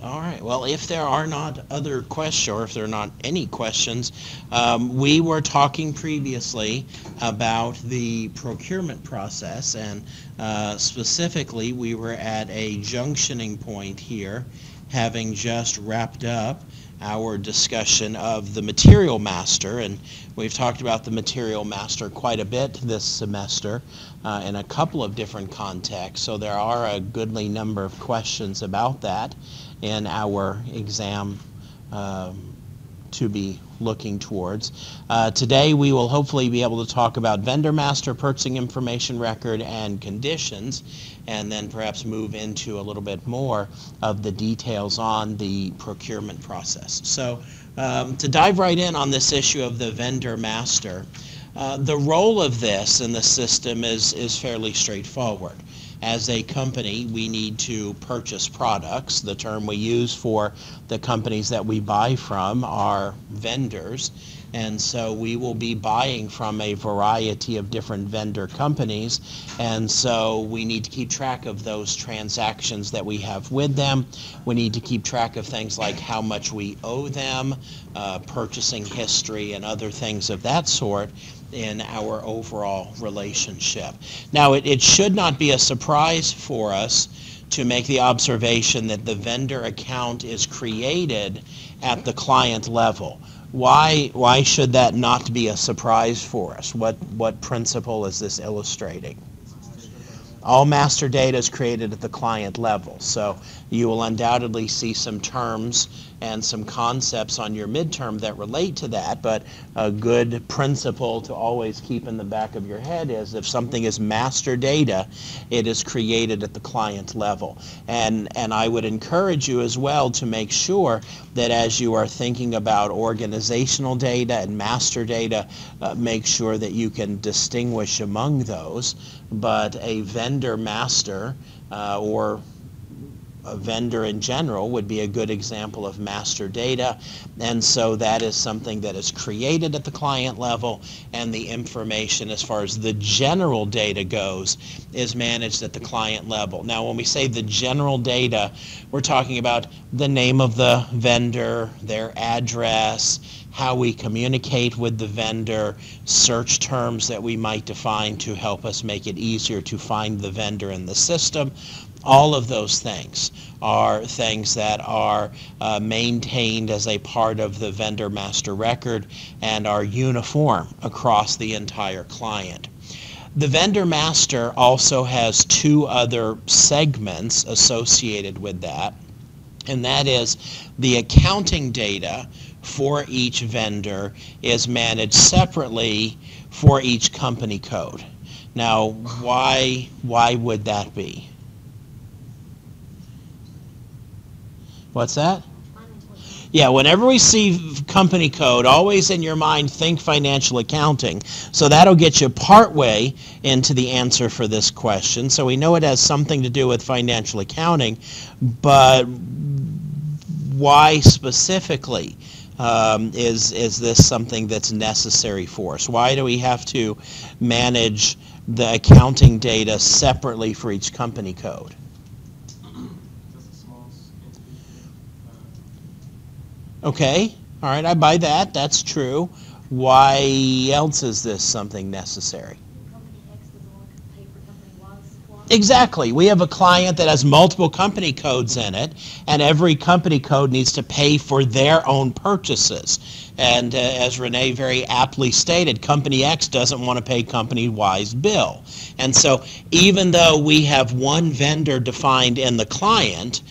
All right. Well, if there are not other questions, or if there are not any questions, um, we were talking previously about the procurement process, and uh, specifically, we were at a junctioning point here, having just wrapped up our discussion of the material master, and we've talked about the material master quite a bit this semester uh, in a couple of different contexts. So there are a goodly number of questions about that in our exam um, to be looking towards. Uh, today we will hopefully be able to talk about vendor master, purchasing information record, and conditions, and then perhaps move into a little bit more of the details on the procurement process. So um, to dive right in on this issue of the vendor master, uh, the role of this in the system is, is fairly straightforward as a company, we need to purchase products. The term we use for the companies that we buy from are vendors. And so we will be buying from a variety of different vendor companies. And so we need to keep track of those transactions that we have with them. We need to keep track of things like how much we owe them, uh, purchasing history, and other things of that sort in our overall relationship. Now, it, it should not be a surprise for us to make the observation that the vendor account is created at the client level. Why, why should that not be a surprise for us? What, what principle is this illustrating? All master data is created at the client level. So you will undoubtedly see some terms and some concepts on your midterm that relate to that, but a good principle to always keep in the back of your head is if something is master data, it is created at the client level. And, and I would encourage you as well to make sure that as you are thinking about organizational data and master data, uh, make sure that you can distinguish among those. But a vendor master uh, or vendor in general would be a good example of master data. And so that is something that is created at the client level and the information as far as the general data goes is managed at the client level. Now when we say the general data, we're talking about the name of the vendor, their address, how we communicate with the vendor, search terms that we might define to help us make it easier to find the vendor in the system, all of those things are things that are uh, maintained as a part of the vendor master record and are uniform across the entire client. The vendor master also has two other segments associated with that, and that is the accounting data for each vendor is managed separately for each company code. Now, why, why would that be? What's that? Yeah, whenever we see company code, always in your mind think financial accounting. So that'll get you partway into the answer for this question. So we know it has something to do with financial accounting, but why specifically um, is is this something that's necessary for us? Why do we have to manage the accounting data separately for each company code? Okay, all right, I buy that. That's true. Why else is this something necessary? Exactly. We have a client that has multiple company codes in it, and every company code needs to pay for their own purchases. And uh, as Renee very aptly stated, Company X doesn't want to pay Company Y's bill. And so even though we have one vendor defined in the client,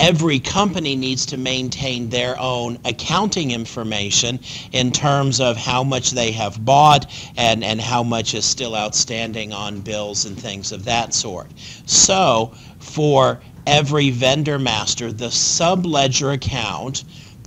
every company needs to maintain their own accounting information in terms of how much they have bought and, and how much is still outstanding on bills and things of that sort. So for every vendor master, the subledger account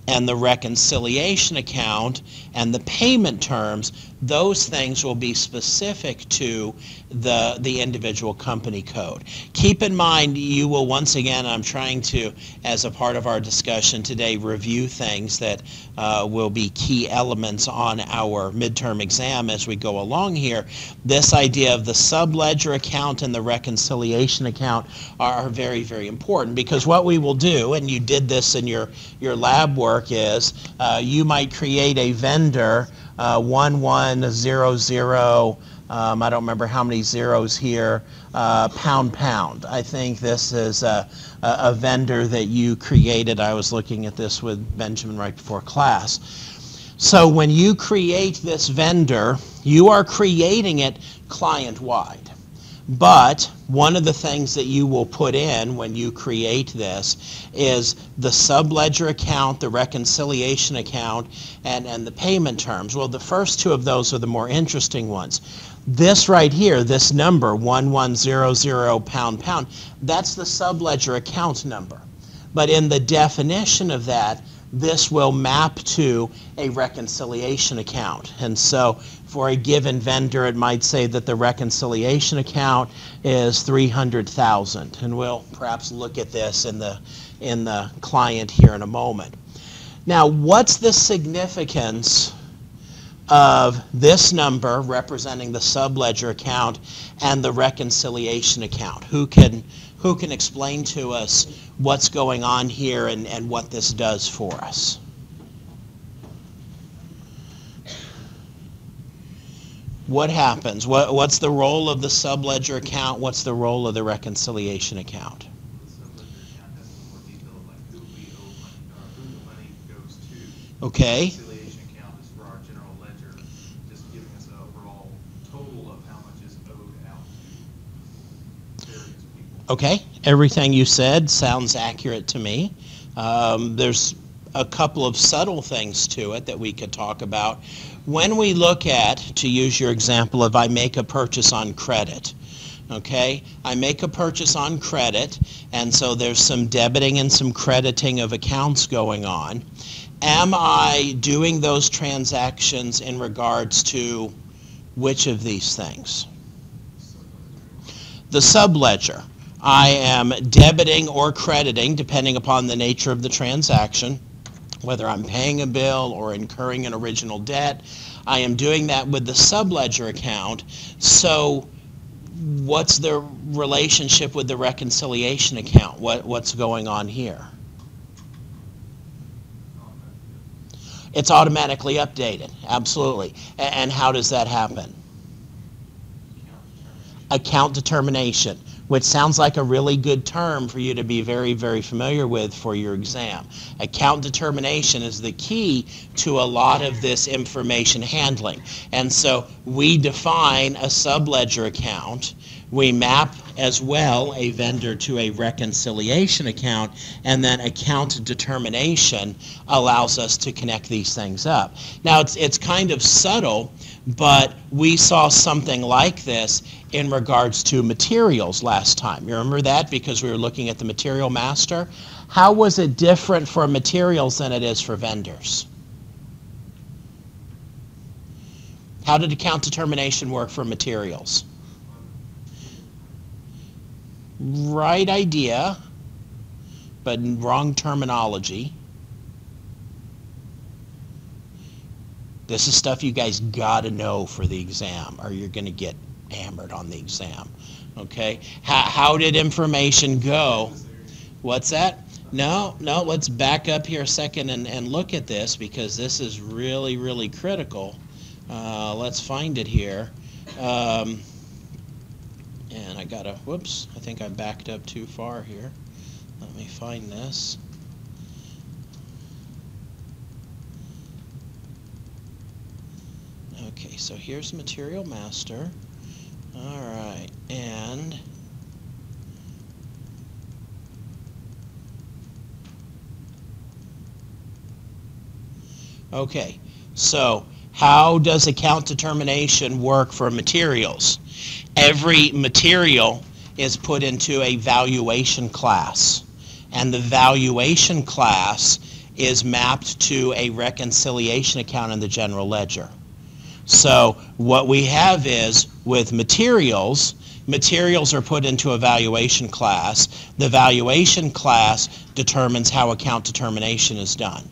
and the reconciliation account and the payment terms those things will be specific to the, the individual company code. Keep in mind, you will once again, I'm trying to, as a part of our discussion today, review things that uh, will be key elements on our midterm exam as we go along here. This idea of the subledger account and the reconciliation account are very, very important because what we will do, and you did this in your, your lab work, is uh, you might create a vendor uh, 1100 um, I don't remember how many zeros here, uh, pound pound. I think this is a, a, a, vendor that you created. I was looking at this with Benjamin right before class. So when you create this vendor, you are creating it client-wide. But one of the things that you will put in when you create this is the subledger account, the reconciliation account, and, and the payment terms. Well, the first two of those are the more interesting ones. This right here, this number, 1100 pound pound, that's the subledger account number. But in the definition of that, this will map to a reconciliation account. And so for a given vendor, it might say that the reconciliation account is 300,000. And we'll perhaps look at this in the, in the client here in a moment. Now, what's the significance of this number representing the subledger account and the reconciliation account? Who can, who can explain to us what's going on here and, and what this does for us? what happens? What, what's the role of the subledger account? What's the role of the reconciliation account? Okay. Reconciliation account is for our general ledger, just giving us an overall total of how much is owed out to various people. Okay. Everything you said sounds accurate to me. Um, there's a couple of subtle things to it that we could talk about. When we look at, to use your example, if I make a purchase on credit, okay, I make a purchase on credit, and so there's some debiting and some crediting of accounts going on. Am I doing those transactions in regards to which of these things? The subledger. I am debiting or crediting, depending upon the nature of the transaction, whether I'm paying a bill or incurring an original debt. I am doing that with the subledger account. So what's the relationship with the reconciliation account? What, what's going on here? It's automatically updated, absolutely. And how does that happen? Account determination which sounds like a really good term for you to be very, very familiar with for your exam. Account determination is the key to a lot of this information handling. And so we define a subledger account. We map as well a vendor to a reconciliation account, and then account determination allows us to connect these things up. Now, it's, it's kind of subtle, but we saw something like this in regards to materials last time. You remember that because we were looking at the material master? How was it different for materials than it is for vendors? How did account determination work for materials? Right idea, but wrong terminology. This is stuff you guys got to know for the exam or you're going to get hammered on the exam. Okay? How, how did information go? What's that? No, no, let's back up here a second and, and look at this because this is really, really critical. Uh, let's find it here. Um, and I gotta, whoops, I think I backed up too far here. Let me find this. Okay, so here's Material Master. All right, and okay, so how does account determination work for materials? Every material is put into a valuation class, and the valuation class is mapped to a reconciliation account in the general ledger. So what we have is with materials, materials are put into a valuation class. The valuation class determines how account determination is done.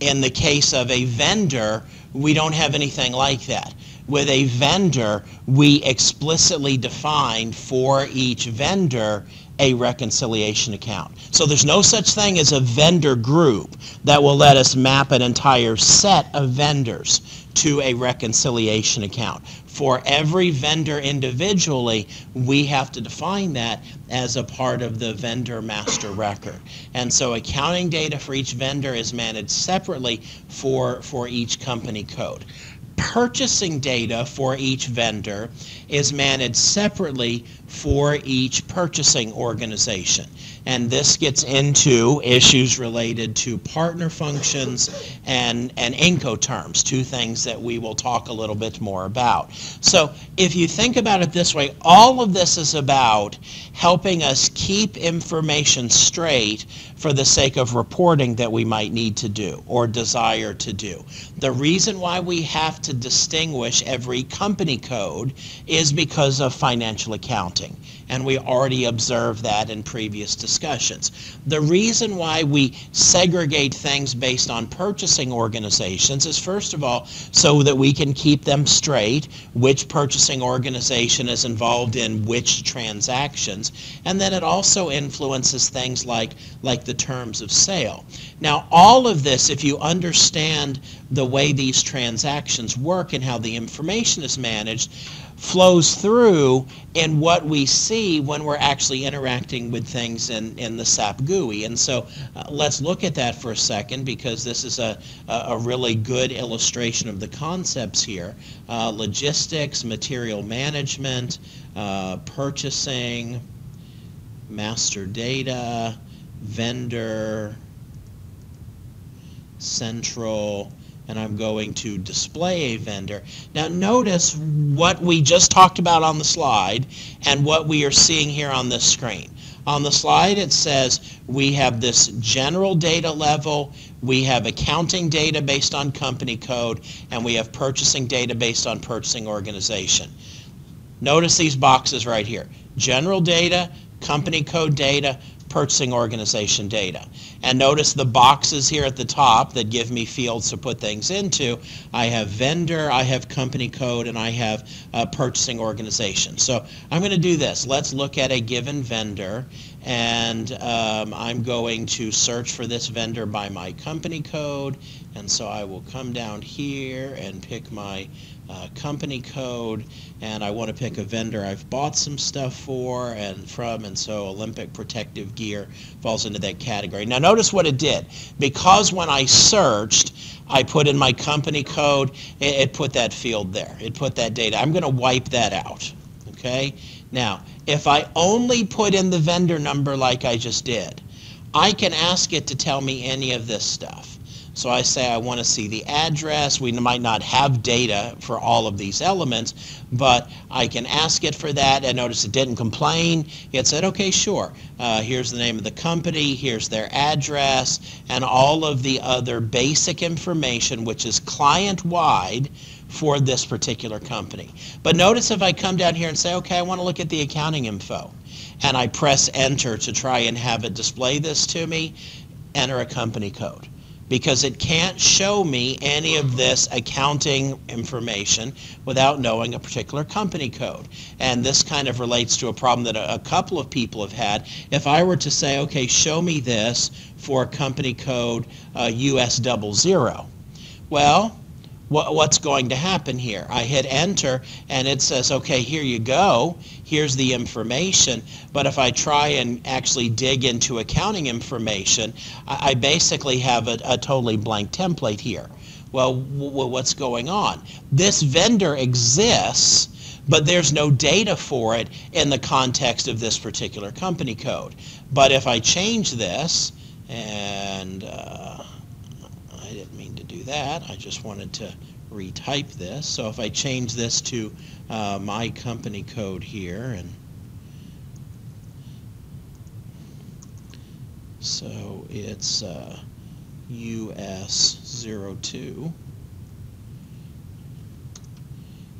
In the case of a vendor, we don't have anything like that. With a vendor, we explicitly define for each vendor a reconciliation account. So there's no such thing as a vendor group that will let us map an entire set of vendors to a reconciliation account. For every vendor individually, we have to define that as a part of the vendor master record. And so accounting data for each vendor is managed separately for, for each company code purchasing data for each vendor is managed separately for each purchasing organization. And this gets into issues related to partner functions and, and Incoterms, two things that we will talk a little bit more about. So if you think about it this way, all of this is about helping us keep information straight for the sake of reporting that we might need to do or desire to do. The reason why we have to distinguish every company code is because of financial accounting and we already observed that in previous discussions. The reason why we segregate things based on purchasing organizations is first of all so that we can keep them straight, which purchasing organization is involved in which transactions, and then it also influences things like, like the terms of sale. Now all of this, if you understand the way these transactions work and how the information is managed, flows through in what we see when we're actually interacting with things in, in the SAP GUI. And so uh, let's look at that for a second because this is a, a really good illustration of the concepts here. Uh, logistics, material management, uh, purchasing, master data, vendor, central, and I'm going to display a vendor. Now notice what we just talked about on the slide and what we are seeing here on this screen. On the slide it says we have this general data level, we have accounting data based on company code, and we have purchasing data based on purchasing organization. Notice these boxes right here. General data, company code data, purchasing organization data. And notice the boxes here at the top that give me fields to put things into. I have vendor, I have company code, and I have uh, purchasing organization. So I'm going to do this. Let's look at a given vendor, and um, I'm going to search for this vendor by my company code. And so I will come down here and pick my uh, company code and I want to pick a vendor I've bought some stuff for and from and so Olympic protective gear falls into that category. Now notice what it did. Because when I searched I put in my company code it, it put that field there. It put that data. I'm going to wipe that out. Okay. Now if I only put in the vendor number like I just did I can ask it to tell me any of this stuff. So I say I want to see the address. We might not have data for all of these elements, but I can ask it for that. And notice it didn't complain. It said, okay, sure. Uh, here's the name of the company. Here's their address and all of the other basic information, which is client-wide for this particular company. But notice if I come down here and say, okay, I want to look at the accounting info, and I press enter to try and have it display this to me, enter a company code because it can't show me any of this accounting information without knowing a particular company code. And this kind of relates to a problem that a, a, couple of people have had. If I were to say, okay, show me this for company code uh, US double zero, well, what, what's going to happen here? I hit enter and it says, okay, here you go. Here's the information. But if I try and actually dig into accounting information, I, I basically have a, a totally blank template here. Well, what's going on? This vendor exists, but there's no data for it in the context of this particular company code. But if I change this, and uh, I didn't mean to do that, I just wanted to retype this. So if I change this to uh, my company code here and so it's uh, US 02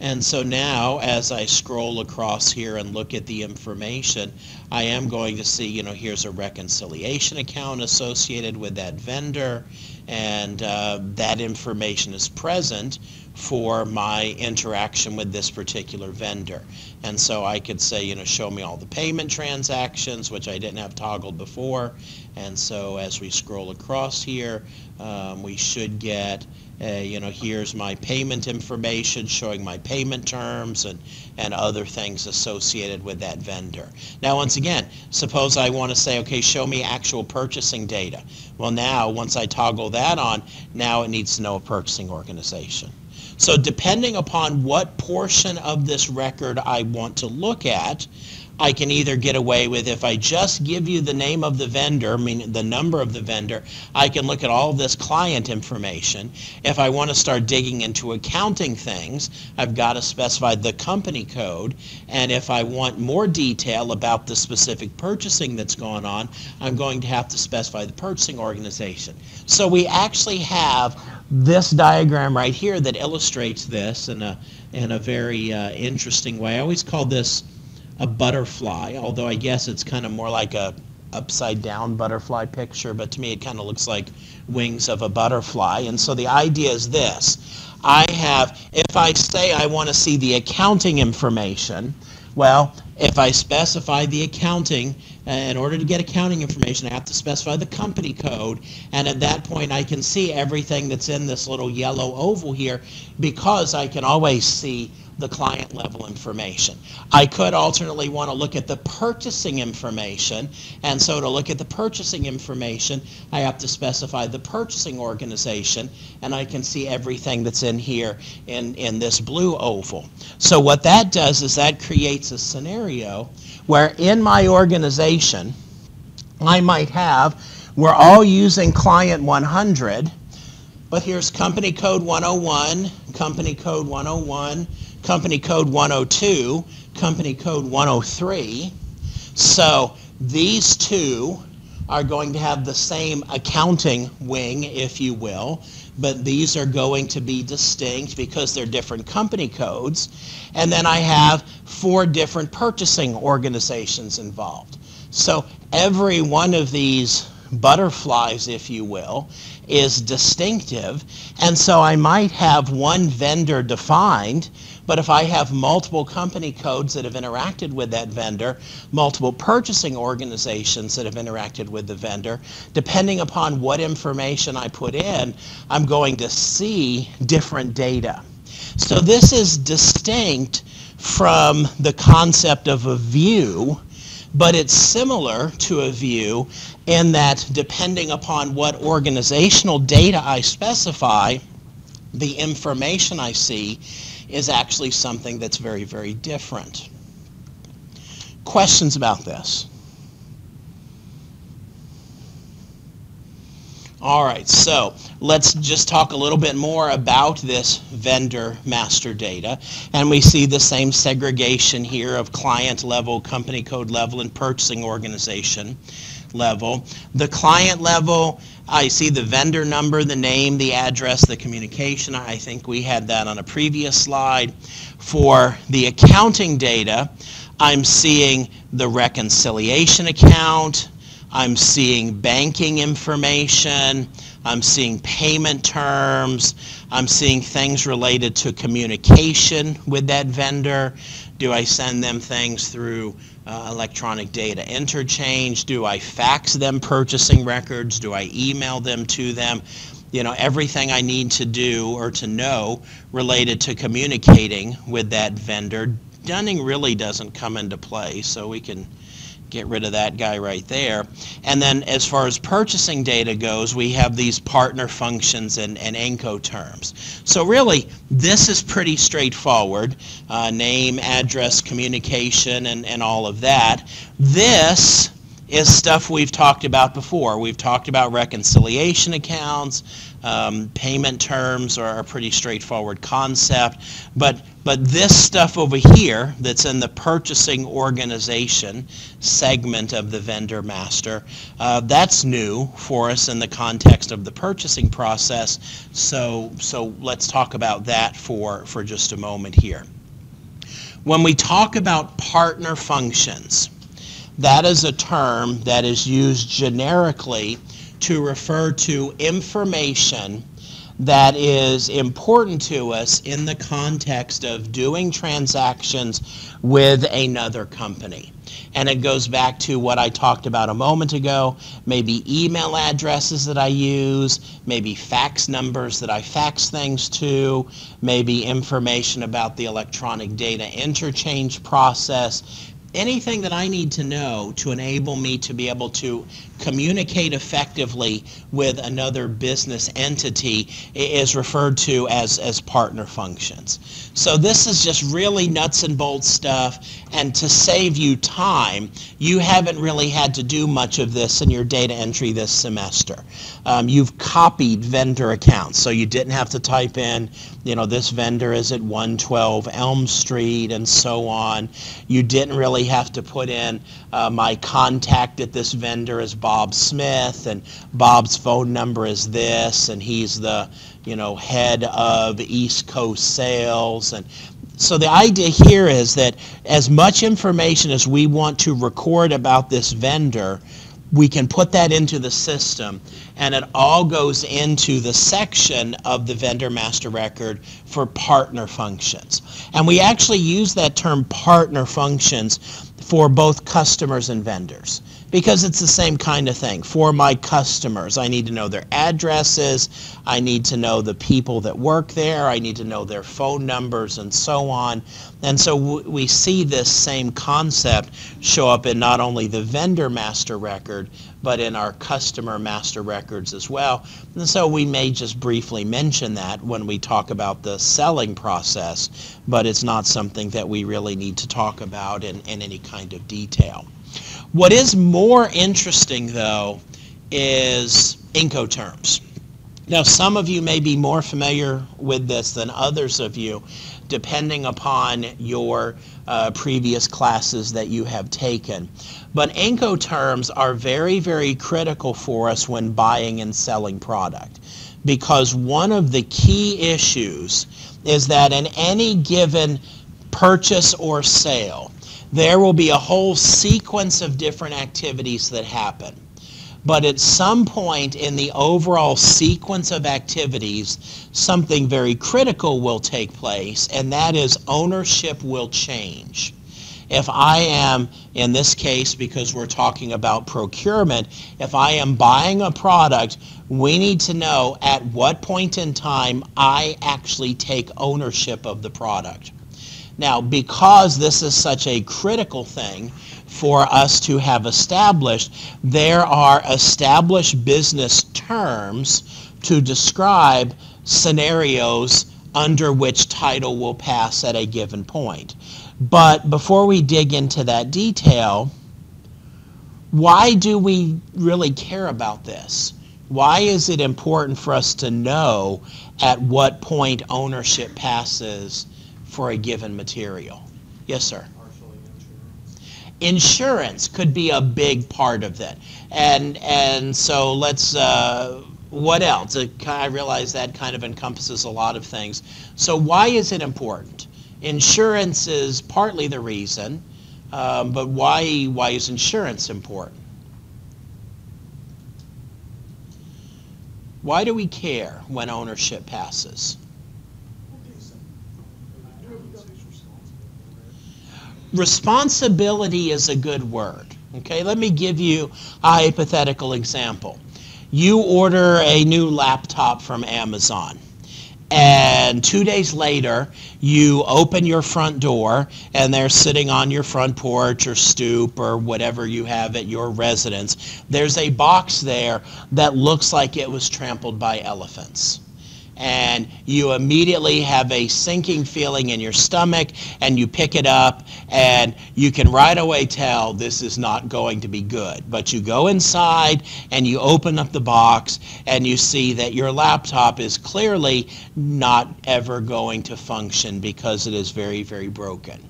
And so now, as I scroll across here and look at the information, I am going to see, you know, here's a reconciliation account associated with that vendor, and uh, that information is present for my interaction with this particular vendor. And so I could say, you know, show me all the payment transactions, which I didn't have toggled before. And so as we scroll across here, um, we should get, uh, you know, here's my payment information showing my payment terms and, and other things associated with that vendor. Now, once again, suppose I want to say, okay, show me actual purchasing data. Well, now, once I toggle that on, now it needs to know a purchasing organization. So depending upon what portion of this record I want to look at, I can either get away with if I just give you the name of the vendor, meaning the number of the vendor, I can look at all this client information. If I want to start digging into accounting things, I've got to specify the company code. And if I want more detail about the specific purchasing that's going on, I'm going to have to specify the purchasing organization. So we actually have this diagram right here that illustrates this in a, in a very uh, interesting way. I always call this a butterfly, although I guess it's kind of more like a upside down butterfly picture, but to me it kind of looks like wings of a butterfly. And so the idea is this. I have, if I say I want to see the accounting information, well, if I specify the accounting, Uh, in order to get accounting information, I have to specify the company code. And at that point, I can see everything that's in this little yellow oval here because I can always see the client level information. I could alternately want to look at the purchasing information. And so to look at the purchasing information, I have to specify the purchasing organization. And I can see everything that's in here in, in this blue oval. So what that does is that creates a scenario where in my organization, I might have, we're all using client 100, but here's company code 101, company code 101, company code 102, company code 103. So these two are going to have the same accounting wing, if you will, but these are going to be distinct because they're different company codes. And then I have four different purchasing organizations involved. So every one of these butterflies, if you will, is distinctive. And so I might have one vendor defined, but if I have multiple company codes that have interacted with that vendor, multiple purchasing organizations that have interacted with the vendor, depending upon what information I put in, I'm going to see different data. So this is distinct from the concept of a view, but it's similar to a view in that depending upon what organizational data I specify, the information I see is actually something that's very, very different. Questions about this? All right, so let's just talk a little bit more about this vendor master data. And we see the same segregation here of client level, company code level, and purchasing organization level. The client level, I see the vendor number, the name, the address, the communication. I think we had that on a previous slide. For the accounting data, I'm seeing the reconciliation account, I'm seeing banking information. I'm seeing payment terms. I'm seeing things related to communication with that vendor. Do I send them things through uh, electronic data interchange? Do I fax them purchasing records? Do I email them to them? You know, everything I need to do or to know related to communicating with that vendor. Dunning really doesn't come into play, so we can get rid of that guy right there. And then as far as purchasing data goes, we have these partner functions and, and Incoterms. So really, this is pretty straightforward. Uh, name, address, communication, and, and all of that. This is stuff we've talked about before. We've talked about reconciliation accounts, um, payment terms are a pretty straightforward concept, but but this stuff over here that's in the purchasing organization segment of the vendor master, uh, that's new for us in the context of the purchasing process. So so let's talk about that for for just a moment here. When we talk about partner functions, that is a term that is used generically to refer to information that is important to us in the context of doing transactions with another company. And it goes back to what I talked about a moment ago, maybe email addresses that I use, maybe fax numbers that I fax things to, maybe information about the electronic data interchange process, anything that I need to know to enable me to be able to communicate effectively with another business entity is referred to as, as partner functions. So this is just really nuts and bolts stuff. And to save you time, you haven't really had to do much of this in your data entry this semester. Um, you've copied vendor accounts, so you didn't have to type in, you know, this vendor is at 112 Elm Street and so on. You didn't really have to put in uh, my contact at this vendor is Bob Smith, and Bob's phone number is this, and he's the you know head of East Coast sales, and so the idea here is that as much information as we want to record about this vendor, we can put that into the system and it all goes into the section of the vendor master record for partner functions. And we actually use that term partner functions for both customers and vendors because it's the same kind of thing. For my customers, I need to know their addresses, I need to know the people that work there, I need to know their phone numbers and so on. And so we see this same concept show up in not only the vendor master record, but in our customer master records as well. And so we may just briefly mention that when we talk about the selling process, but it's not something that we really need to talk about in, in any kind of detail. What is more interesting, though, is Incoterms. Now, some of you may be more familiar with this than others of you, depending upon your uh, previous classes that you have taken. But Incoterms are very, very critical for us when buying and selling product because one of the key issues is that in any given purchase or sale, there will be a whole sequence of different activities that happen. But at some point in the overall sequence of activities, something very critical will take place, and that is ownership will change. If I am, in this case, because we're talking about procurement, if I am buying a product, we need to know at what point in time I actually take ownership of the product. Now, because this is such a critical thing for us to have established, there are established business terms to describe scenarios under which title will pass at a given point. But before we dig into that detail, why do we really care about this? Why is it important for us to know at what point ownership passes for a given material. Yes, sir. Insurance could be a big part of that. And, and so let's, uh, what else? I realize that kind of encompasses a lot of things. So why is it important? Insurance is partly the reason, um, but why, why is insurance important? Why do we care when ownership passes? Responsibility is a good word. Okay, let me give you a hypothetical example. You order a new laptop from Amazon and two days later you open your front door and they're sitting on your front porch or stoop or whatever you have at your residence there's a box there that looks like it was trampled by elephants and you immediately have a sinking feeling in your stomach and you pick it up and you can right away tell this is not going to be good. But you go inside and you open up the box and you see that your laptop is clearly not ever going to function because it is very, very broken.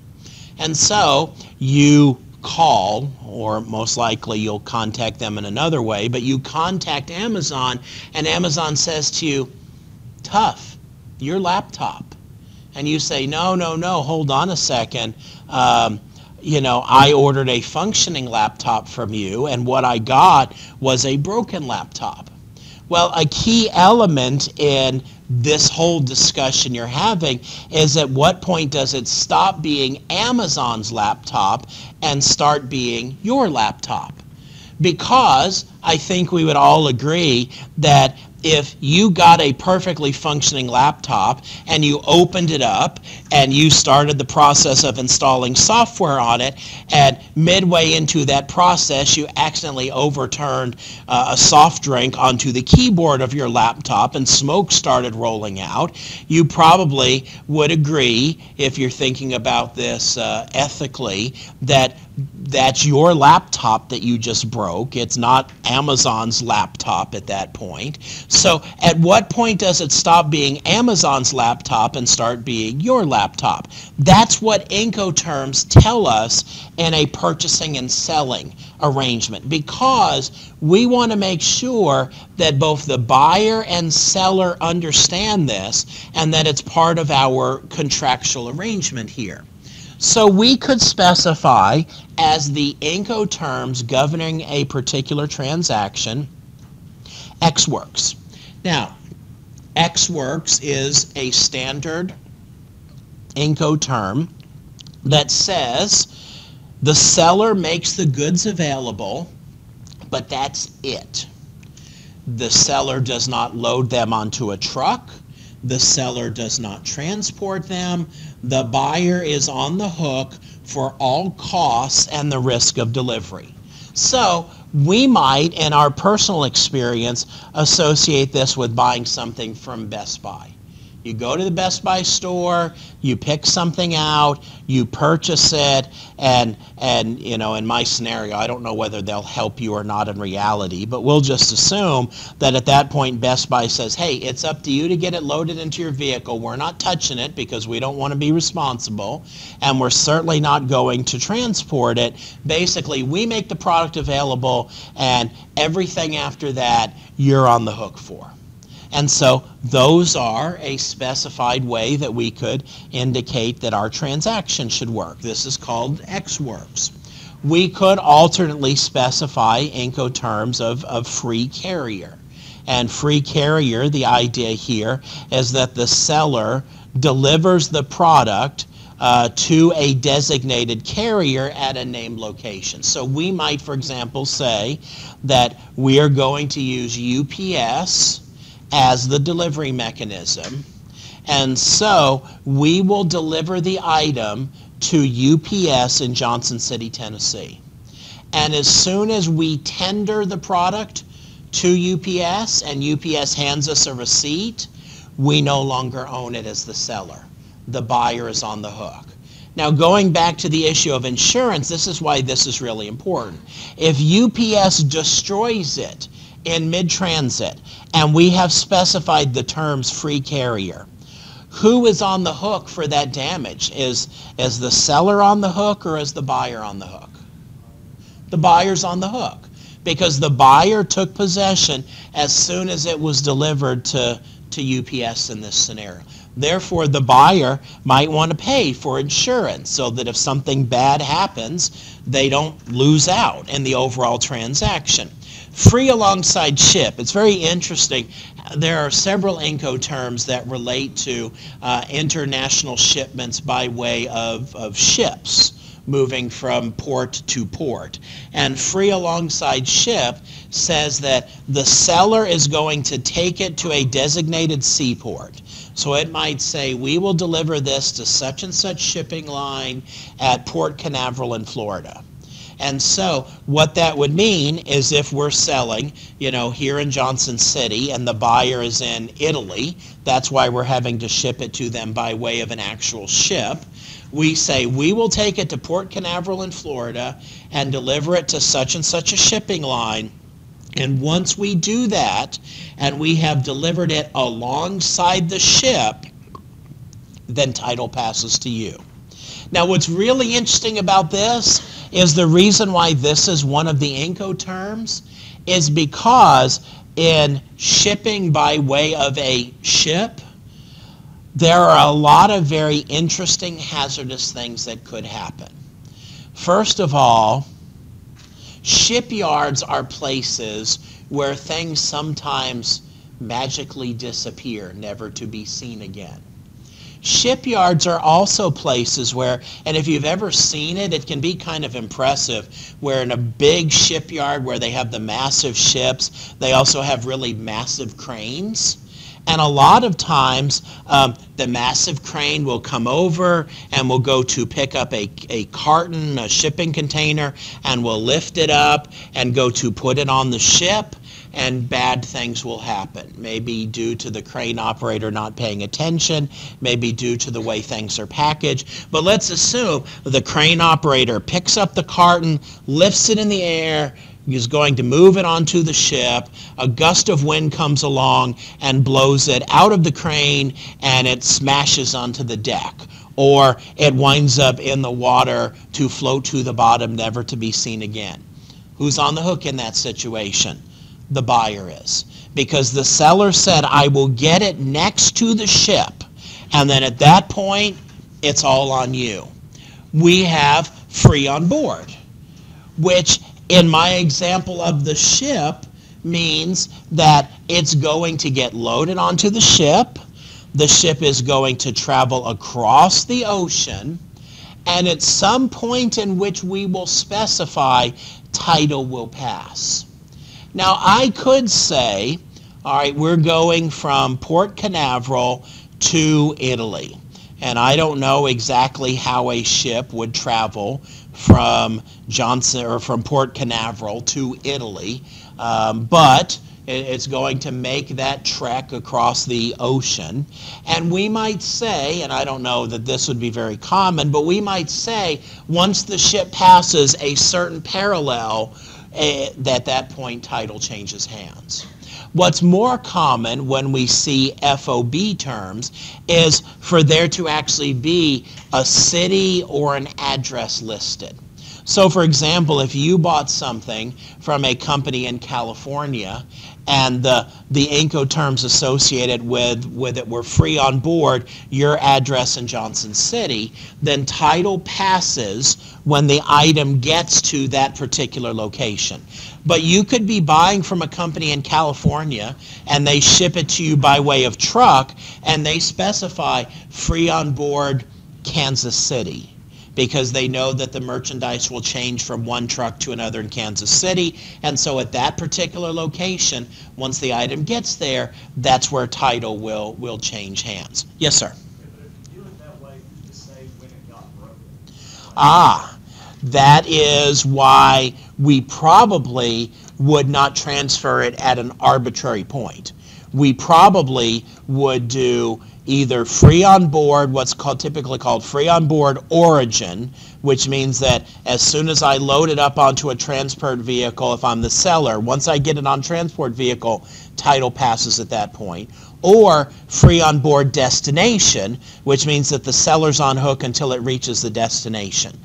And so you call, or most likely you'll contact them in another way, but you contact Amazon and Amazon says to you, tough. Your laptop. and you say, no, no, no, hold on a second. Um, you know, I ordered a functioning laptop from you, and what I got was a broken laptop. Well, a key element in this whole discussion you're having is at what point does it stop being Amazon's laptop and start being your laptop? Because I think we would all agree that if you got a perfectly functioning laptop and you opened it up and you started the process of installing software on it and midway into that process you accidentally overturned uh, a soft drink onto the keyboard of your laptop and smoke started rolling out you probably would agree if you're thinking about this uh, ethically that that's your laptop that you just broke. It's not Amazon's laptop at that point. So at what point does it stop being Amazon's laptop and start being your laptop? That's what Incoterms tell us in a purchasing and selling arrangement because we want to make sure that both the buyer and seller understand this and that it's part of our contractual arrangement here. So we could specify as the Incoterms governing a particular transaction, Ex Works. Now, Ex Works is a standard Incoterm that says the seller makes the goods available, but that's it. The seller does not load them onto a truck. The seller does not transport them. The buyer is on the hook for all costs and the risk of delivery. So we might, in our personal experience, associate this with buying something from Best Buy. You go to the Best Buy store, you pick something out, you purchase it, and and you know, in my scenario, I don't know whether they'll help you or not in reality, but we'll just assume that at that point Best Buy says, "Hey, it's up to you to get it loaded into your vehicle. We're not touching it because we don't want to be responsible, and we're certainly not going to transport it." Basically, we make the product available and everything after that you're on the hook for. And so those are a specified way that we could indicate that our transaction should work. This is called Ex Works. We could alternately specify Incoterms of, of free carrier. And free carrier, the idea here is that the seller delivers the product uh, to a designated carrier at a named location. So we might, for example, say that we are going to use UPS as the delivery mechanism. And so we will deliver the item to UPS in Johnson City, Tennessee. And as soon as we tender the product to UPS and UPS hands us a receipt, we no longer own it as the seller. The buyer is on the hook. Now, going back to the issue of insurance, this is why this is really important. If UPS destroys it in mid-transit, and we have specified the terms free carrier. Who is on the hook for that damage? Is, is the seller on the hook or is the buyer on the hook? The buyer's on the hook because the buyer took possession as soon as it was delivered to, to UPS in this scenario. Therefore, the buyer might want to pay for insurance so that if something bad happens, they don't lose out in the overall transaction. Free alongside ship. It's very interesting. There are several Incoterms that relate to uh, international shipments by way of, of ships moving from port to port. And free alongside ship says that the seller is going to take it to a designated seaport. So it might say, we will deliver this to such and such shipping line at Port Canaveral in Florida. And so what that would mean is if we're selling, you know, here in Johnson City and the buyer is in Italy, that's why we're having to ship it to them by way of an actual ship. We say we will take it to Port Canaveral in Florida and deliver it to such and such a shipping line. And once we do that and we have delivered it alongside the ship, then title passes to you. Now, what's really interesting about this is the reason why this is one of the Incoterms is because in shipping by way of a ship, there are a lot of very interesting hazardous things that could happen. First of all, shipyards are places where things sometimes magically disappear, never to be seen again. Shipyards are also places where, and if you've ever seen it, it can be kind of impressive, where in a big shipyard where they have the massive ships, they also have really massive cranes. And a lot of times, um, the massive crane will come over and will go to pick up a, a carton, a shipping container, and will lift it up and go to put it on the ship and bad things will happen. Maybe due to the crane operator not paying attention, maybe due to the way things are packaged. But let's assume the crane operator picks up the carton, lifts it in the air, is going to move it onto the ship. A gust of wind comes along and blows it out of the crane and it smashes onto the deck. Or it winds up in the water to float to the bottom, never to be seen again. Who's on the hook in that situation? The buyer is. Because the seller said, I will get it next to the ship. And then at that point, it's all on you. We have free on board, which in my example of the ship means that it's going to get loaded onto the ship. The ship is going to travel across the ocean. And at some point in which we will specify, title will pass. Now, I could say, all right, we're going from Port Canaveral to Italy. And I don't know exactly how a ship would travel from Johnson or from Port Canaveral to Italy, um, but it's going to make that trek across the ocean. And we might say, and I don't know that this would be very common, but we might say once the ship passes a certain parallel, uh, that that point title changes hands. What's more common when we see FOB terms is for there to actually be a city or an address listed. So for example, if you bought something from a company in California and the, the Incoterms associated with, with it were free on board, your address in Johnson City, then title passes when the item gets to that particular location. But you could be buying from a company in California and they ship it to you by way of truck and they specify free on board Kansas City because they know that the merchandise will change from one truck to another in Kansas City. And so at that particular location, once the item gets there, that's where title will, will change hands. Yes, sir. Ah, that is why we probably would not transfer it at an arbitrary point. We probably would do either free on board, what's called typically called free on board origin, which means that as soon as I load it up onto a transport vehicle, if I'm the seller, once I get it on transport vehicle, title passes at that point. Or free on board destination, which means that the seller's on hook until it reaches the destination.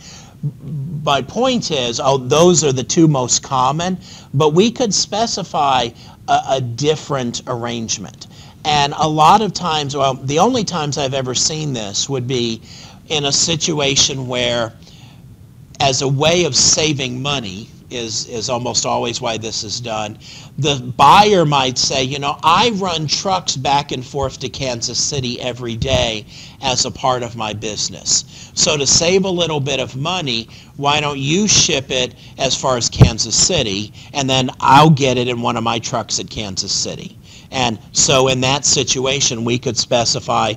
My point is, oh, those are the two most common, but we could specify a, a different arrangement. And a lot of times, well, the only times I've ever seen this would be in a situation where, as a way of saving money, is, is almost always why this is done. The buyer might say, you know, I run trucks back and forth to Kansas City every day as a part of my business. So to save a little bit of money, why don't you ship it as far as Kansas City, and then I'll get it in one of my trucks at Kansas City. And so in that situation, we could specify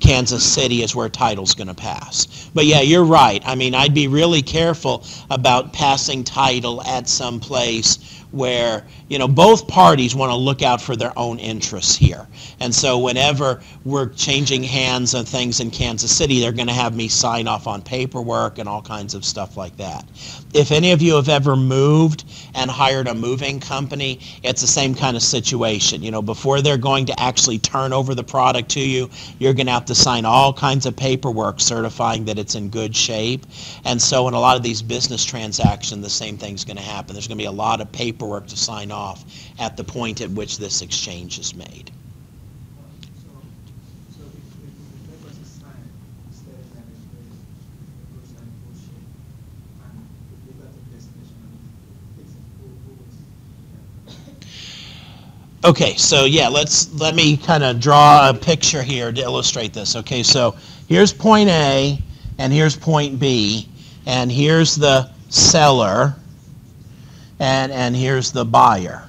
Kansas City is where title's going to pass. But yeah, you're right. I mean, I'd be really careful about passing title at some place where you know both parties want to look out for their own interests here and so whenever we're changing hands on things in kansas city they're going to have me sign off on paperwork and all kinds of stuff like that if any of you have ever moved and hired a moving company it's the same kind of situation you know before they're going to actually turn over the product to you you're going to have to sign all kinds of paperwork certifying that it's in good shape and so in a lot of these business transactions the same thing's going to happen there's going to be a lot of paperwork to sign off at the point at which this exchange is made. So, so if, if we Okay, so yeah, let's, let me kind of draw a picture here to illustrate this. Okay, so here's point A, and here's point B, and here's the seller, and, and here's the buyer.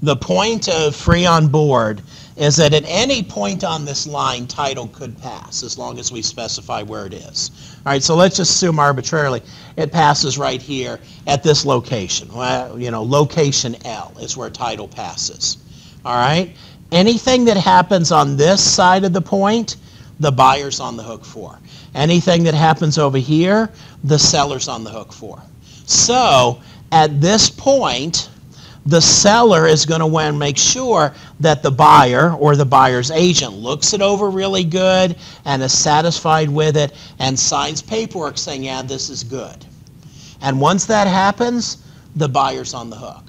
The point of free on board is that at any point on this line, title could pass, as long as we specify where it is. All right, so let's just assume arbitrarily it passes right here at this location. Well, you know, location L is where title passes. All right? Anything that happens on this side of the point, the buyer's on the hook for. Anything that happens over here, the seller's on the hook for. So, at this point, the seller is going to want to make sure that the buyer or the buyer's agent looks it over really good and is satisfied with it and signs paperwork saying, yeah, this is good. And once that happens, the buyer's on the hook.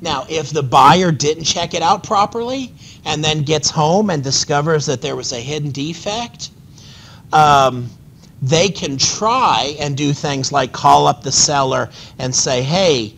Now, if the buyer didn't check it out properly and then gets home and discovers that there was a hidden defect, um, they can try and do things like call up the seller and say, hey,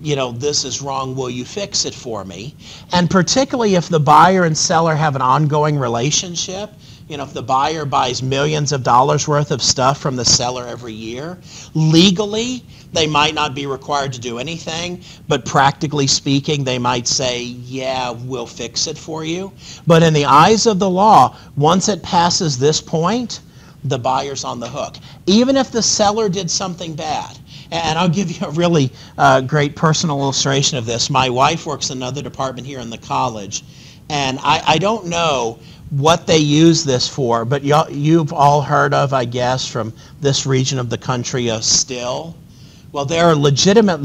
you know, this is wrong, will you fix it for me? And particularly if the buyer and seller have an ongoing relationship, you know, if the buyer buys millions of dollars worth of stuff from the seller every year, legally, they might not be required to do anything, but practically speaking, they might say, yeah, we'll fix it for you. But in the eyes of the law, once it passes this point, the buyer's on the hook. Even if the seller did something bad, and I'll give you a really uh, great personal illustration of this. My wife works in another department here in the college, and I, I don't know what they use this for, but you've all heard of, I guess, from this region of the country, a still. Well, there are legitimate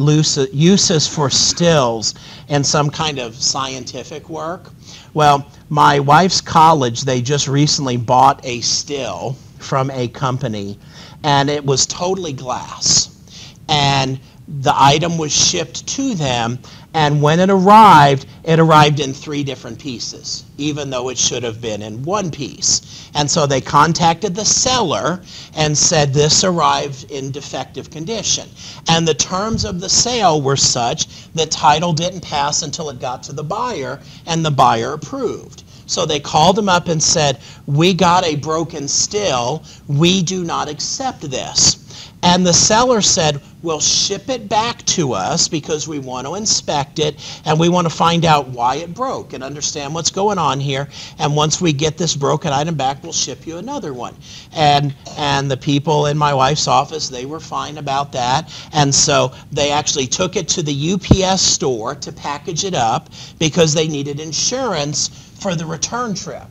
uses for stills in some kind of scientific work. Well, my wife's college, they just recently bought a still from a company, and it was totally glass and the item was shipped to them. And when it arrived, it arrived in three different pieces, even though it should have been in one piece. And so they contacted the seller and said this arrived in defective condition. And the terms of the sale were such that title didn't pass until it got to the buyer, and the buyer approved. So they called him up and said, We got a broken still. We do not accept this. And the seller said, We'll ship it back to us because we want to inspect it and we want to find out why it broke and understand what's going on here. And once we get this broken item back, we'll ship you another one. And and the people in my wife's office, they were fine about that. And so they actually took it to the UPS store to package it up because they needed insurance for the return trip.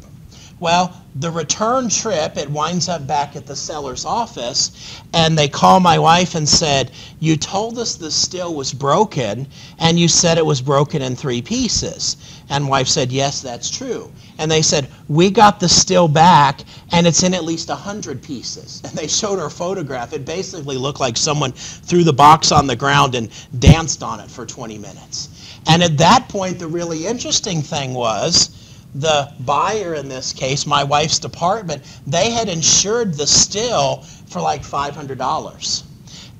Well, the return trip, it winds up back at the seller's office, and they call my wife and said, You told us the still was broken, and you said it was broken in three pieces. And wife said, Yes, that's true. And they said, We got the still back, and it's in at least 100 pieces. And they showed her a photograph. It basically looked like someone threw the box on the ground and danced on it for 20 minutes. And at that point, the really interesting thing was, the buyer in this case, my wife's department, they had insured the still for like $500.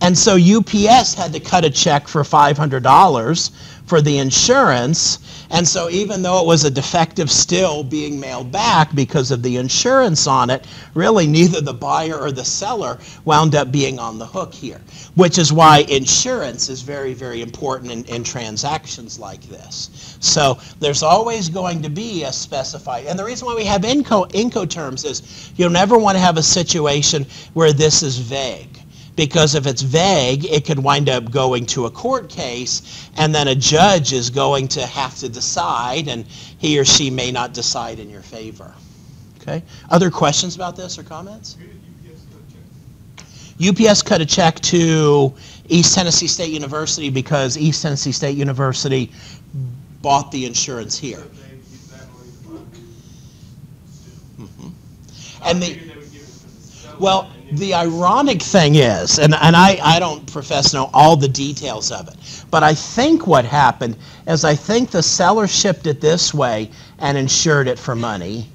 And so UPS had to cut a check for $500 for the insurance and so even though it was a defective still being mailed back because of the insurance on it, really neither the buyer or the seller wound up being on the hook here, which is why insurance is very, very important in, in transactions like this. So there's always going to be a specified, and the reason why we have INCO, Incoterms is you'll never want to have a situation where this is vague because if it's vague, it could wind up going to a court case, and then a judge is going to have to decide, and he or she may not decide in your favor. Okay? Other questions about this or comments? UPS cut a check to East Tennessee State University because East Tennessee State University bought the insurance here. Mm-hmm. And the well, the ironic thing is, and, and I, I don't profess to know all the details of it, but I think what happened is I think the seller shipped it this way and insured it for money.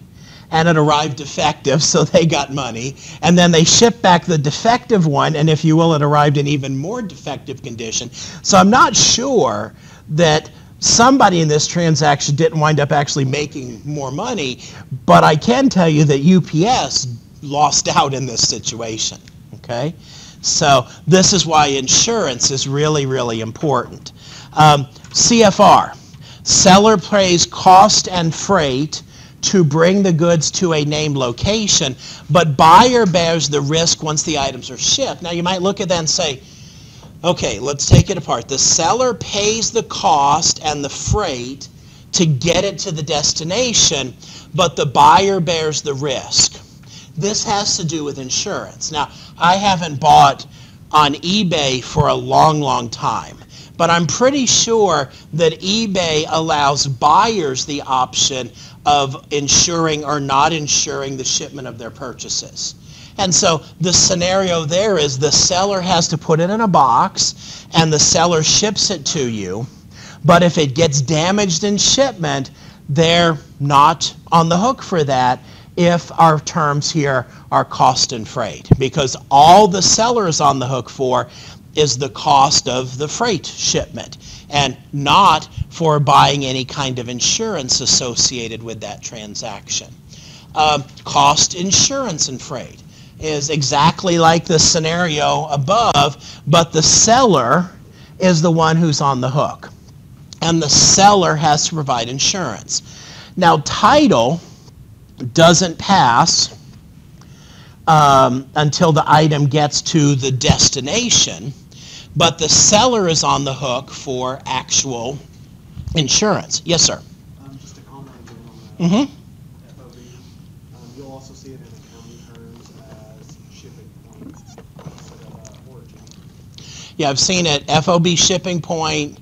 And it arrived defective, so they got money. And then they shipped back the defective one, and if you will, it arrived in even more defective condition. So I'm not sure that somebody in this transaction didn't wind up actually making more money, but I can tell you that UPS lost out in this situation. Okay? So this is why insurance is really, really important. Um, CFR, seller pays cost and freight to bring the goods to a named location, but buyer bears the risk once the items are shipped. Now you might look at that and say, okay, let's take it apart. The seller pays the cost and the freight to get it to the destination, but the buyer bears the risk. This has to do with insurance. Now, I haven't bought on eBay for a long, long time, but I'm pretty sure that eBay allows buyers the option of insuring or not insuring the shipment of their purchases. And so the scenario there is the seller has to put it in a box and the seller ships it to you. But if it gets damaged in shipment, they're not on the hook for that if our terms here are cost and freight. Because all the seller is on the hook for is the cost of the freight shipment and not for buying any kind of insurance associated with that transaction. Uh, cost insurance and freight is exactly like the scenario above, but the seller is the one who's on the hook. And the seller has to provide insurance. Now, title doesn't pass um, until the item gets to the destination, but the seller is on the hook for actual insurance. Yes, sir. Um, just a comment on that. Mm-hmm. FOB, um, you'll also see it in accounting terms as shipping point instead of uh, origin. Yeah, I've seen it FOB shipping point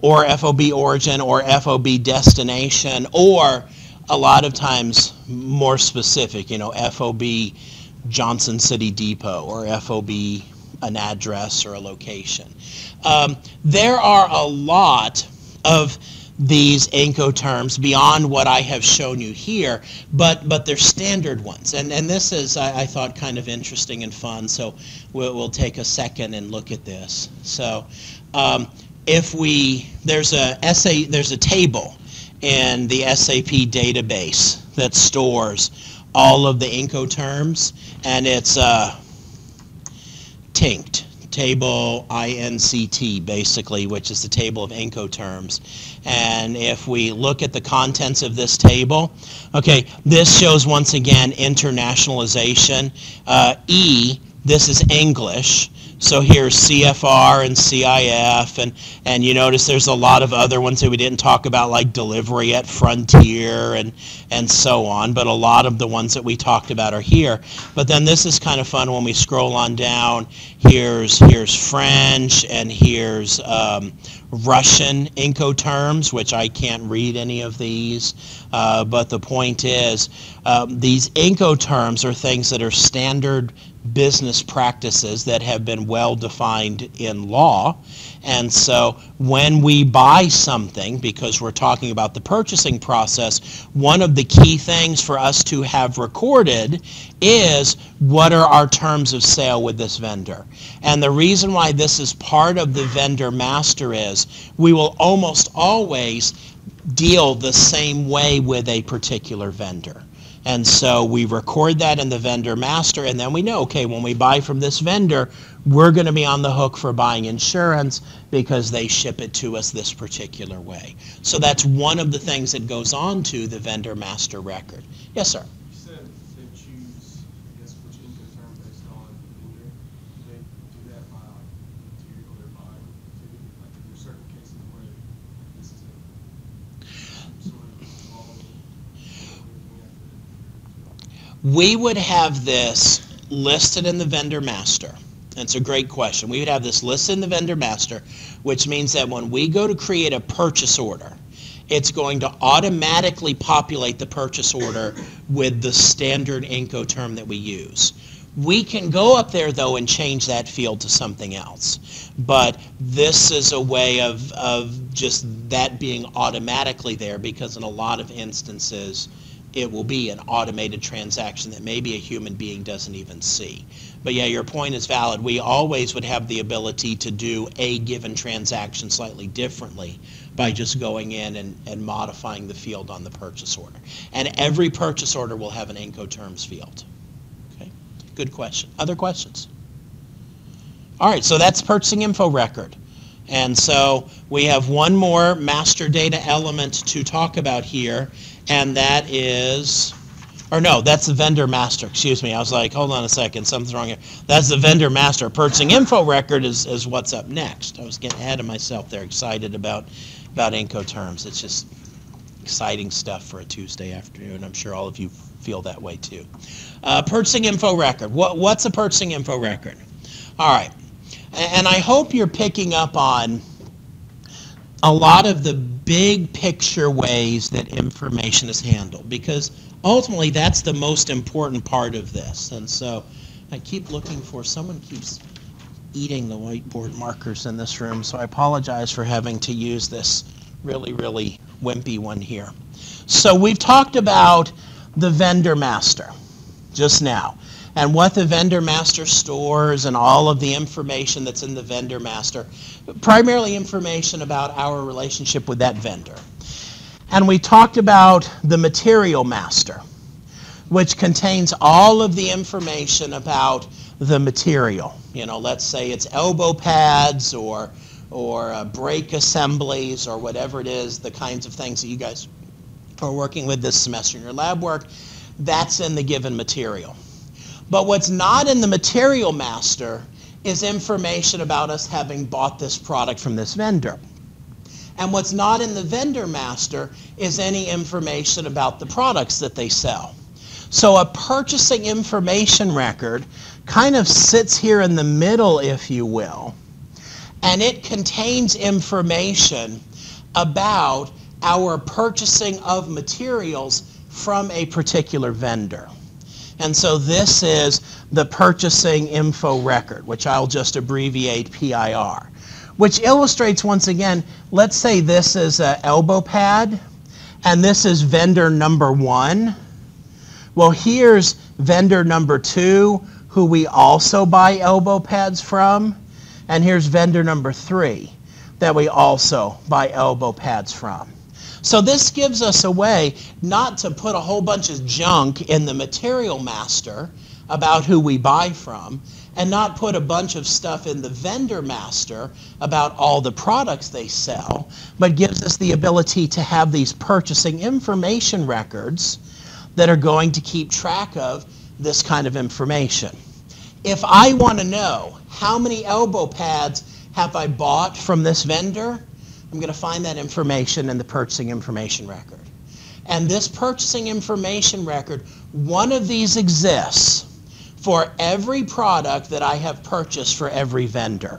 or FOB origin or FOB destination or a lot of times more specific, you know, FOB Johnson City Depot or FOB an address or a location. Um, there are a lot of these Incoterms beyond what I have shown you here, but but they're standard ones. And and this is I, I thought kind of interesting and fun. So we'll, we'll take a second and look at this. So um, if we there's a essay there's a table in the SAP database that stores all of the Incoterms, and it's uh, TINCT, table INCT, basically, which is the table of Incoterms. And if we look at the contents of this table, okay, this shows once again internationalization. Uh, e, this is English. So here's CFR and CIF, and, and you notice there's a lot of other ones that we didn't talk about, like delivery at Frontier and, and so on, but a lot of the ones that we talked about are here. But then this is kind of fun when we scroll on down. Here's, here's French, and here's um, Russian Incoterms, which I can't read any of these. Uh, but the point is, um, these Incoterms are things that are standard business practices that have been well defined in law. And so when we buy something, because we're talking about the purchasing process, one of the key things for us to have recorded is what are our terms of sale with this vendor. And the reason why this is part of the vendor master is we will almost always deal the same way with a particular vendor. And so we record that in the vendor master, and then we know, okay, when we buy from this vendor, we're going to be on the hook for buying insurance because they ship it to us this particular way. So that's one of the things that goes on to the vendor master record. Yes, sir. You said they choose, I guess, which Incoterm based on vendor. Do they do that by like material they're buying too? Like, are there certain cases where this is a sort of all of We would have this listed in the vendor master. That's a great question. We would have this listed in the vendor master, which means that when we go to create a purchase order, it's going to automatically populate the purchase order with the standard Incoterm that we use. We can go up there though and change that field to something else. But this is a way of, of just that being automatically there because in a lot of instances, it will be an automated transaction that maybe a human being doesn't even see. But yeah, your point is valid. We always would have the ability to do a given transaction slightly differently by just going in and, and modifying the field on the purchase order. And every purchase order will have an Incoterms field. Okay, good question. Other questions? All right, so that's purchasing info record. And so we have one more master data element to talk about here, and that is, or no, that's the vendor master, excuse me. I was like, hold on a second, something's wrong here. That's the vendor master. Purchasing info record is, is what's up next. I was getting ahead of myself there, excited about, about Incoterms. It's just exciting stuff for a Tuesday afternoon. I'm sure all of you feel that way too. Uh, purchasing info record. What, what's a purchasing info record? All right. And I hope you're picking up on a lot of the big picture ways that information is handled because ultimately that's the most important part of this. And so I keep looking for, someone keeps eating the whiteboard markers in this room, so I apologize for having to use this really, really wimpy one here. So we've talked about the vendor master just now and what the vendor master stores and all of the information that's in the vendor master, primarily information about our relationship with that vendor. And we talked about the material master, which contains all of the information about the material. You know, let's say it's elbow pads or or uh, brake assemblies or whatever it is, the kinds of things that you guys are working with this semester in your lab work, that's in the given material. But what's not in the material master is information about us having bought this product from this vendor. And what's not in the vendor master is any information about the products that they sell. So a purchasing information record kind of sits here in the middle, if you will, and it contains information about our purchasing of materials from a particular vendor. And so this is the purchasing info record, which I'll just abbreviate PIR, which illustrates once again, let's say this is an elbow pad and this is vendor number one. Well, here's vendor number two, who we also buy elbow pads from. And here's vendor number three, that we also buy elbow pads from. So this gives us a way not to put a whole bunch of junk in the material master about who we buy from and not put a bunch of stuff in the vendor master about all the products they sell, but gives us the ability to have these purchasing information records that are going to keep track of this kind of information. If I want to know how many elbow pads have I bought from this vendor, I'm going to find that information in the purchasing information record. And this purchasing information record, one of these exists for every product that I have purchased for every vendor.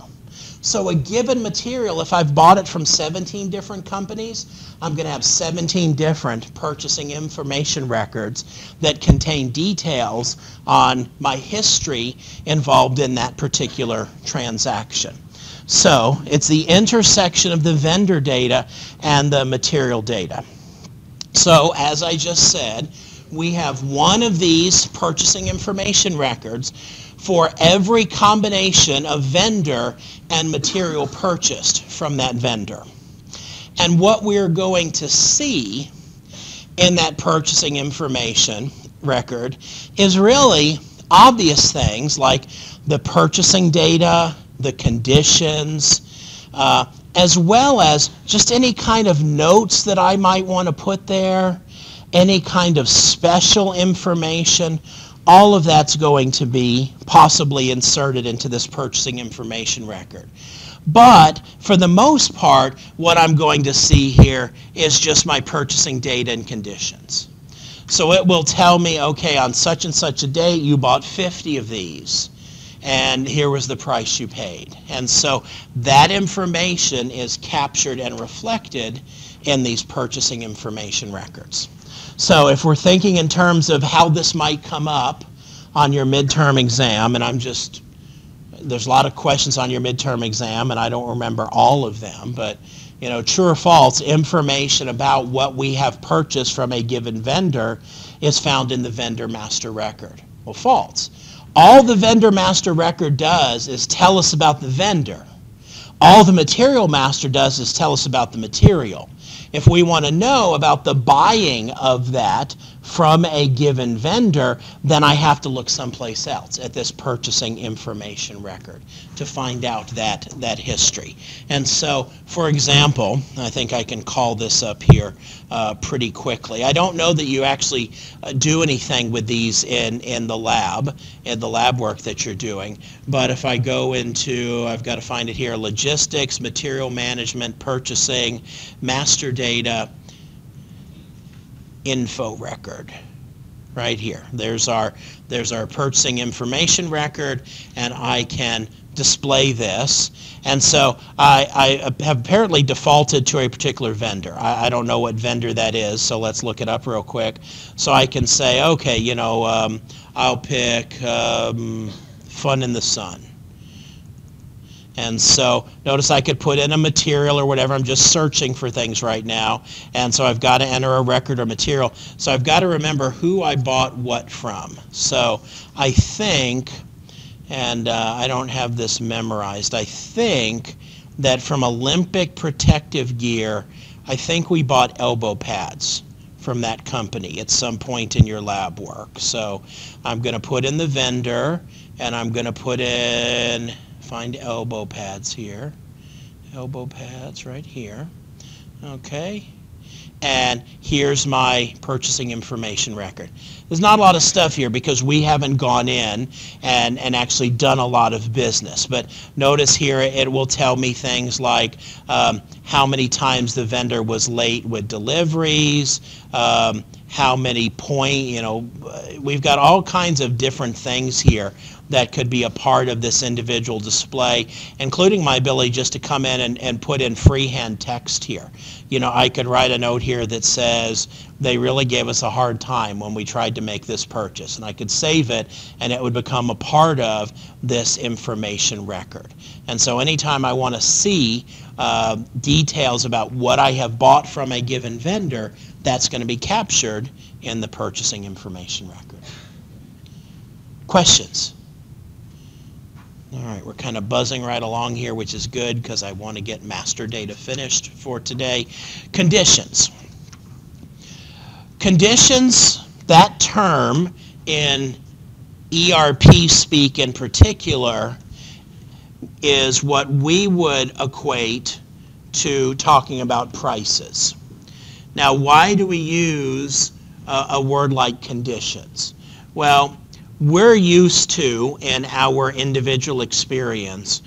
So a given material, if I've bought it from 17 different companies, I'm going to have 17 different purchasing information records that contain details on my history involved in that particular transaction. So it's the intersection of the vendor data and the material data. So as I just said, we have one of these purchasing information records for every combination of vendor and material purchased from that vendor. And what we're going to see in that purchasing information record is really obvious things like the purchasing data, the conditions, uh, as well as just any kind of notes that I might want to put there, any kind of special information, all of that's going to be possibly inserted into this purchasing information record. But for the most part, what I'm going to see here is just my purchasing data and conditions. So it will tell me, okay, on such and such a date, you bought 50 of these and here was the price you paid. And so that information is captured and reflected in these purchasing information records. So if we're thinking in terms of how this might come up on your midterm exam, and I'm just, there's a lot of questions on your midterm exam, and I don't remember all of them, but you know, true or false, information about what we have purchased from a given vendor is found in the vendor master record. Well, false. All the vendor master record does is tell us about the vendor. All the material master does is tell us about the material. If we want to know about the buying of that from a given vendor, then I have to look someplace else at this purchasing information record to find out that, that history. And so, for example, I think I can call this up here uh, pretty quickly. I don't know that you actually uh, do anything with these in, in the lab, in the lab work that you're doing, but if I go into, I've got to find it here, logistics, material management, purchasing, master data, info record right here. There's our there's our purchasing information record and I can display this. And so I, I have apparently defaulted to a particular vendor. I, I, don't know what vendor that is, so let's look it up real quick. So I can say, okay, you know, um, I'll pick um, Fun in the Sun. And so notice I could put in a material or whatever. I'm just searching for things right now. And so I've got to enter a record or material. So I've got to remember who I bought what from. So I think, and uh, I don't have this memorized, I think that from Olympic Protective Gear, I think we bought elbow pads from that company at some point in your lab work. So I'm going to put in the vendor and I'm going to put in find elbow pads here. Elbow pads right here. Okay. And here's my purchasing information record. There's not a lot of stuff here because we haven't gone in and, and actually done a lot of business. But notice here it will tell me things like um, how many times the vendor was late with deliveries, um, how many point, you know, we've got all kinds of different things here that could be a part of this individual display, including my ability just to come in and, and put in freehand text here. You know, I could write a note here that says, they really gave us a hard time when we tried to make this purchase. And I could save it and it would become a part of this information record. And so anytime I want to see uh, details about what I have bought from a given vendor, that's going to be captured in the purchasing information record. Questions? All right, we're kind of buzzing right along here, which is good because I want to get master data finished for today. Conditions. Conditions, that term in ERP speak in particular, is what we would equate to talking about prices. Now, why do we use a, a word like conditions? Well, we're used to, in our individual experience,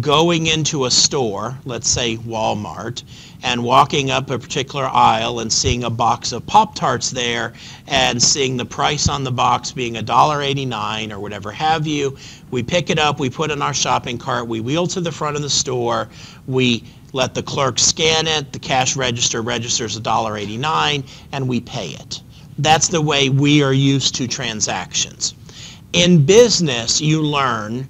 going into a store, let's say Walmart, and walking up a particular aisle and seeing a box of Pop-Tarts there and seeing the price on the box being $1.89 or whatever have you. We pick it up, we put it in our shopping cart, we wheel to the front of the store, we let the clerk scan it, the cash register registers $1.89, and we pay it. That's the way we are used to transactions. In business, you learn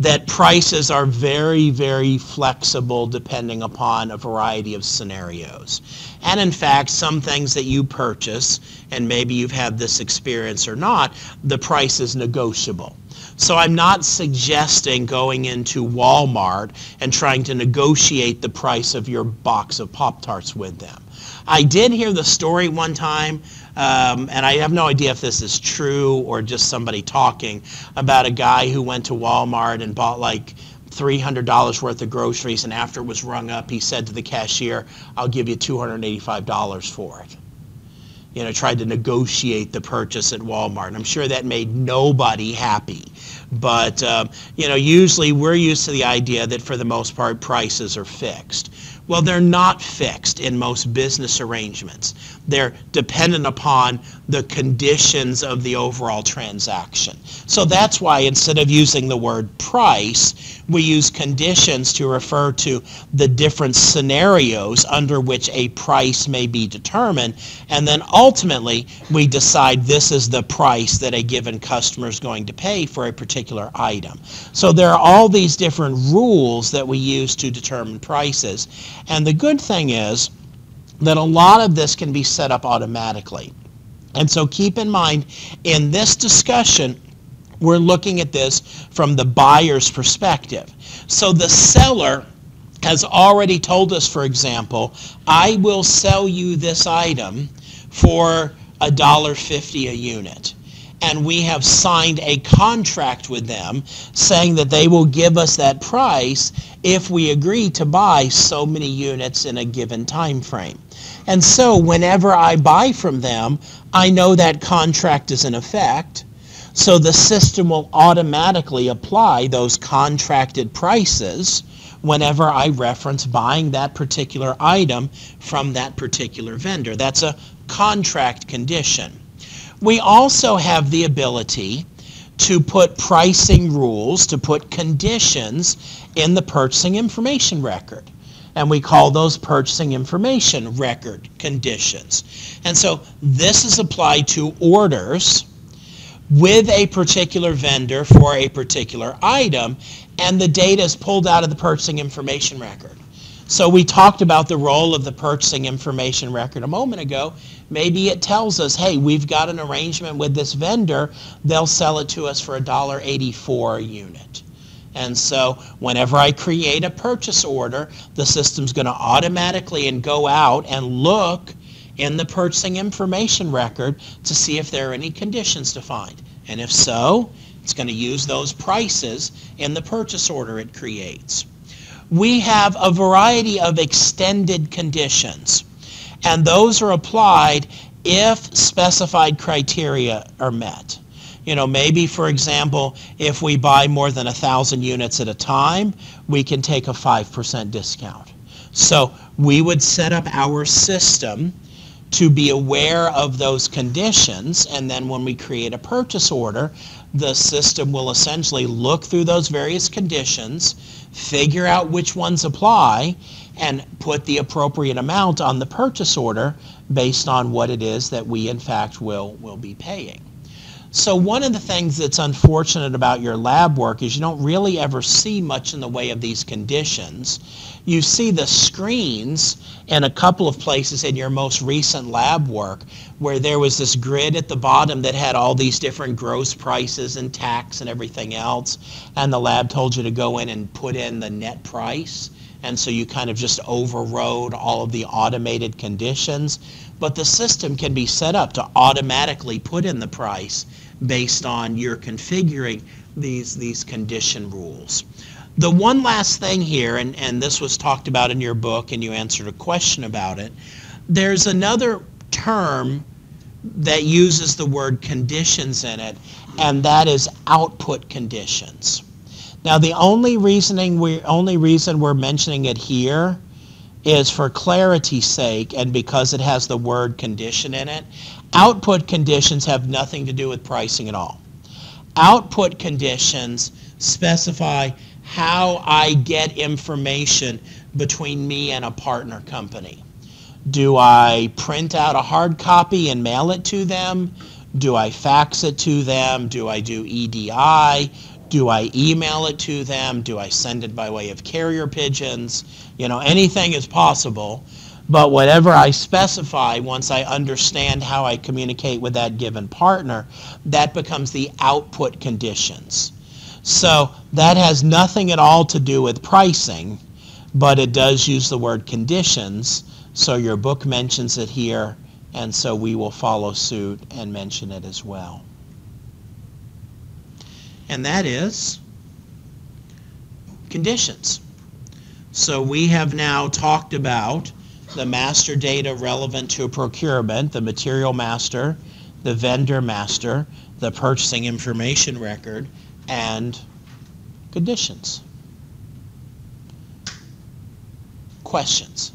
that prices are very, very flexible depending upon a variety of scenarios. And in fact, some things that you purchase, and maybe you've had this experience or not, the price is negotiable. So I'm not suggesting going into Walmart and trying to negotiate the price of your box of Pop-Tarts with them. I did hear the story one time um, and I have no idea if this is true or just somebody talking about a guy who went to Walmart and bought like $300 worth of groceries, and after it was rung up, he said to the cashier, I'll give you $285 for it. You know, tried to negotiate the purchase at Walmart. And I'm sure that made nobody happy. But, um, you know, usually we're used to the idea that for the most part, prices are fixed. Well, they're not fixed in most business arrangements. They're dependent upon the conditions of the overall transaction. So that's why instead of using the word price, we use conditions to refer to the different scenarios under which a price may be determined. And then ultimately, we decide this is the price that a given customer is going to pay for a particular item. So there are all these different rules that we use to determine prices. And the good thing is that a lot of this can be set up automatically. And so keep in mind, in this discussion, we're looking at this from the buyer's perspective. So the seller has already told us, for example, I will sell you this item for a dollar fifty a unit. And we have signed a contract with them saying that they will give us that price if we agree to buy so many units in a given time frame. And so whenever I buy from them, I know that contract is in effect. So the system will automatically apply those contracted prices whenever I reference buying that particular item from that particular vendor. That's a contract condition. We also have the ability to put pricing rules, to put conditions in the purchasing information record. And we call those purchasing information record conditions. And so this is applied to orders with a particular vendor for a particular item, and the data is pulled out of the purchasing information record. So we talked about the role of the purchasing information record a moment ago. Maybe it tells us, hey, we've got an arrangement with this vendor. They'll sell it to us for $1.84 a unit. And so whenever I create a purchase order, the system's going to automatically and go out and look in the purchasing information record to see if there are any conditions defined. And if so, it's going to use those prices in the purchase order it creates we have a variety of extended conditions, and those are applied if specified criteria are met. You know, maybe, for example, if we buy more than a 1,000 units at a time, we can take a 5% discount. So we would set up our system to be aware of those conditions, and then when we create a purchase order, the system will essentially look through those various conditions, figure out which ones apply, and put the appropriate amount on the purchase order based on what it is that we in fact will, will be paying. So one of the things that's unfortunate about your lab work is you don't really ever see much in the way of these conditions. You see the screens in a couple of places in your most recent lab work where there was this grid at the bottom that had all these different gross prices and tax and everything else. And the lab told you to go in and put in the net price. And so you kind of just overrode all of the automated conditions. But the system can be set up to automatically put in the price based on your configuring these, these condition rules. The one last thing here, and, and this was talked about in your book and you answered a question about it, there's another term that uses the word conditions in it, and that is output conditions. Now the only reasoning we only reason we're mentioning it here is for clarity's sake and because it has the word condition in it. Output conditions have nothing to do with pricing at all. Output conditions specify how I get information between me and a partner company. Do I print out a hard copy and mail it to them? Do I fax it to them? Do I do EDI? Do I email it to them? Do I send it by way of carrier pigeons? You know, anything is possible. But whatever I specify, once I understand how I communicate with that given partner, that becomes the output conditions. So that has nothing at all to do with pricing, but it does use the word conditions. So your book mentions it here, and so we will follow suit and mention it as well and that is conditions. So we have now talked about the master data relevant to procurement, the material master, the vendor master, the purchasing information record, and conditions. Questions?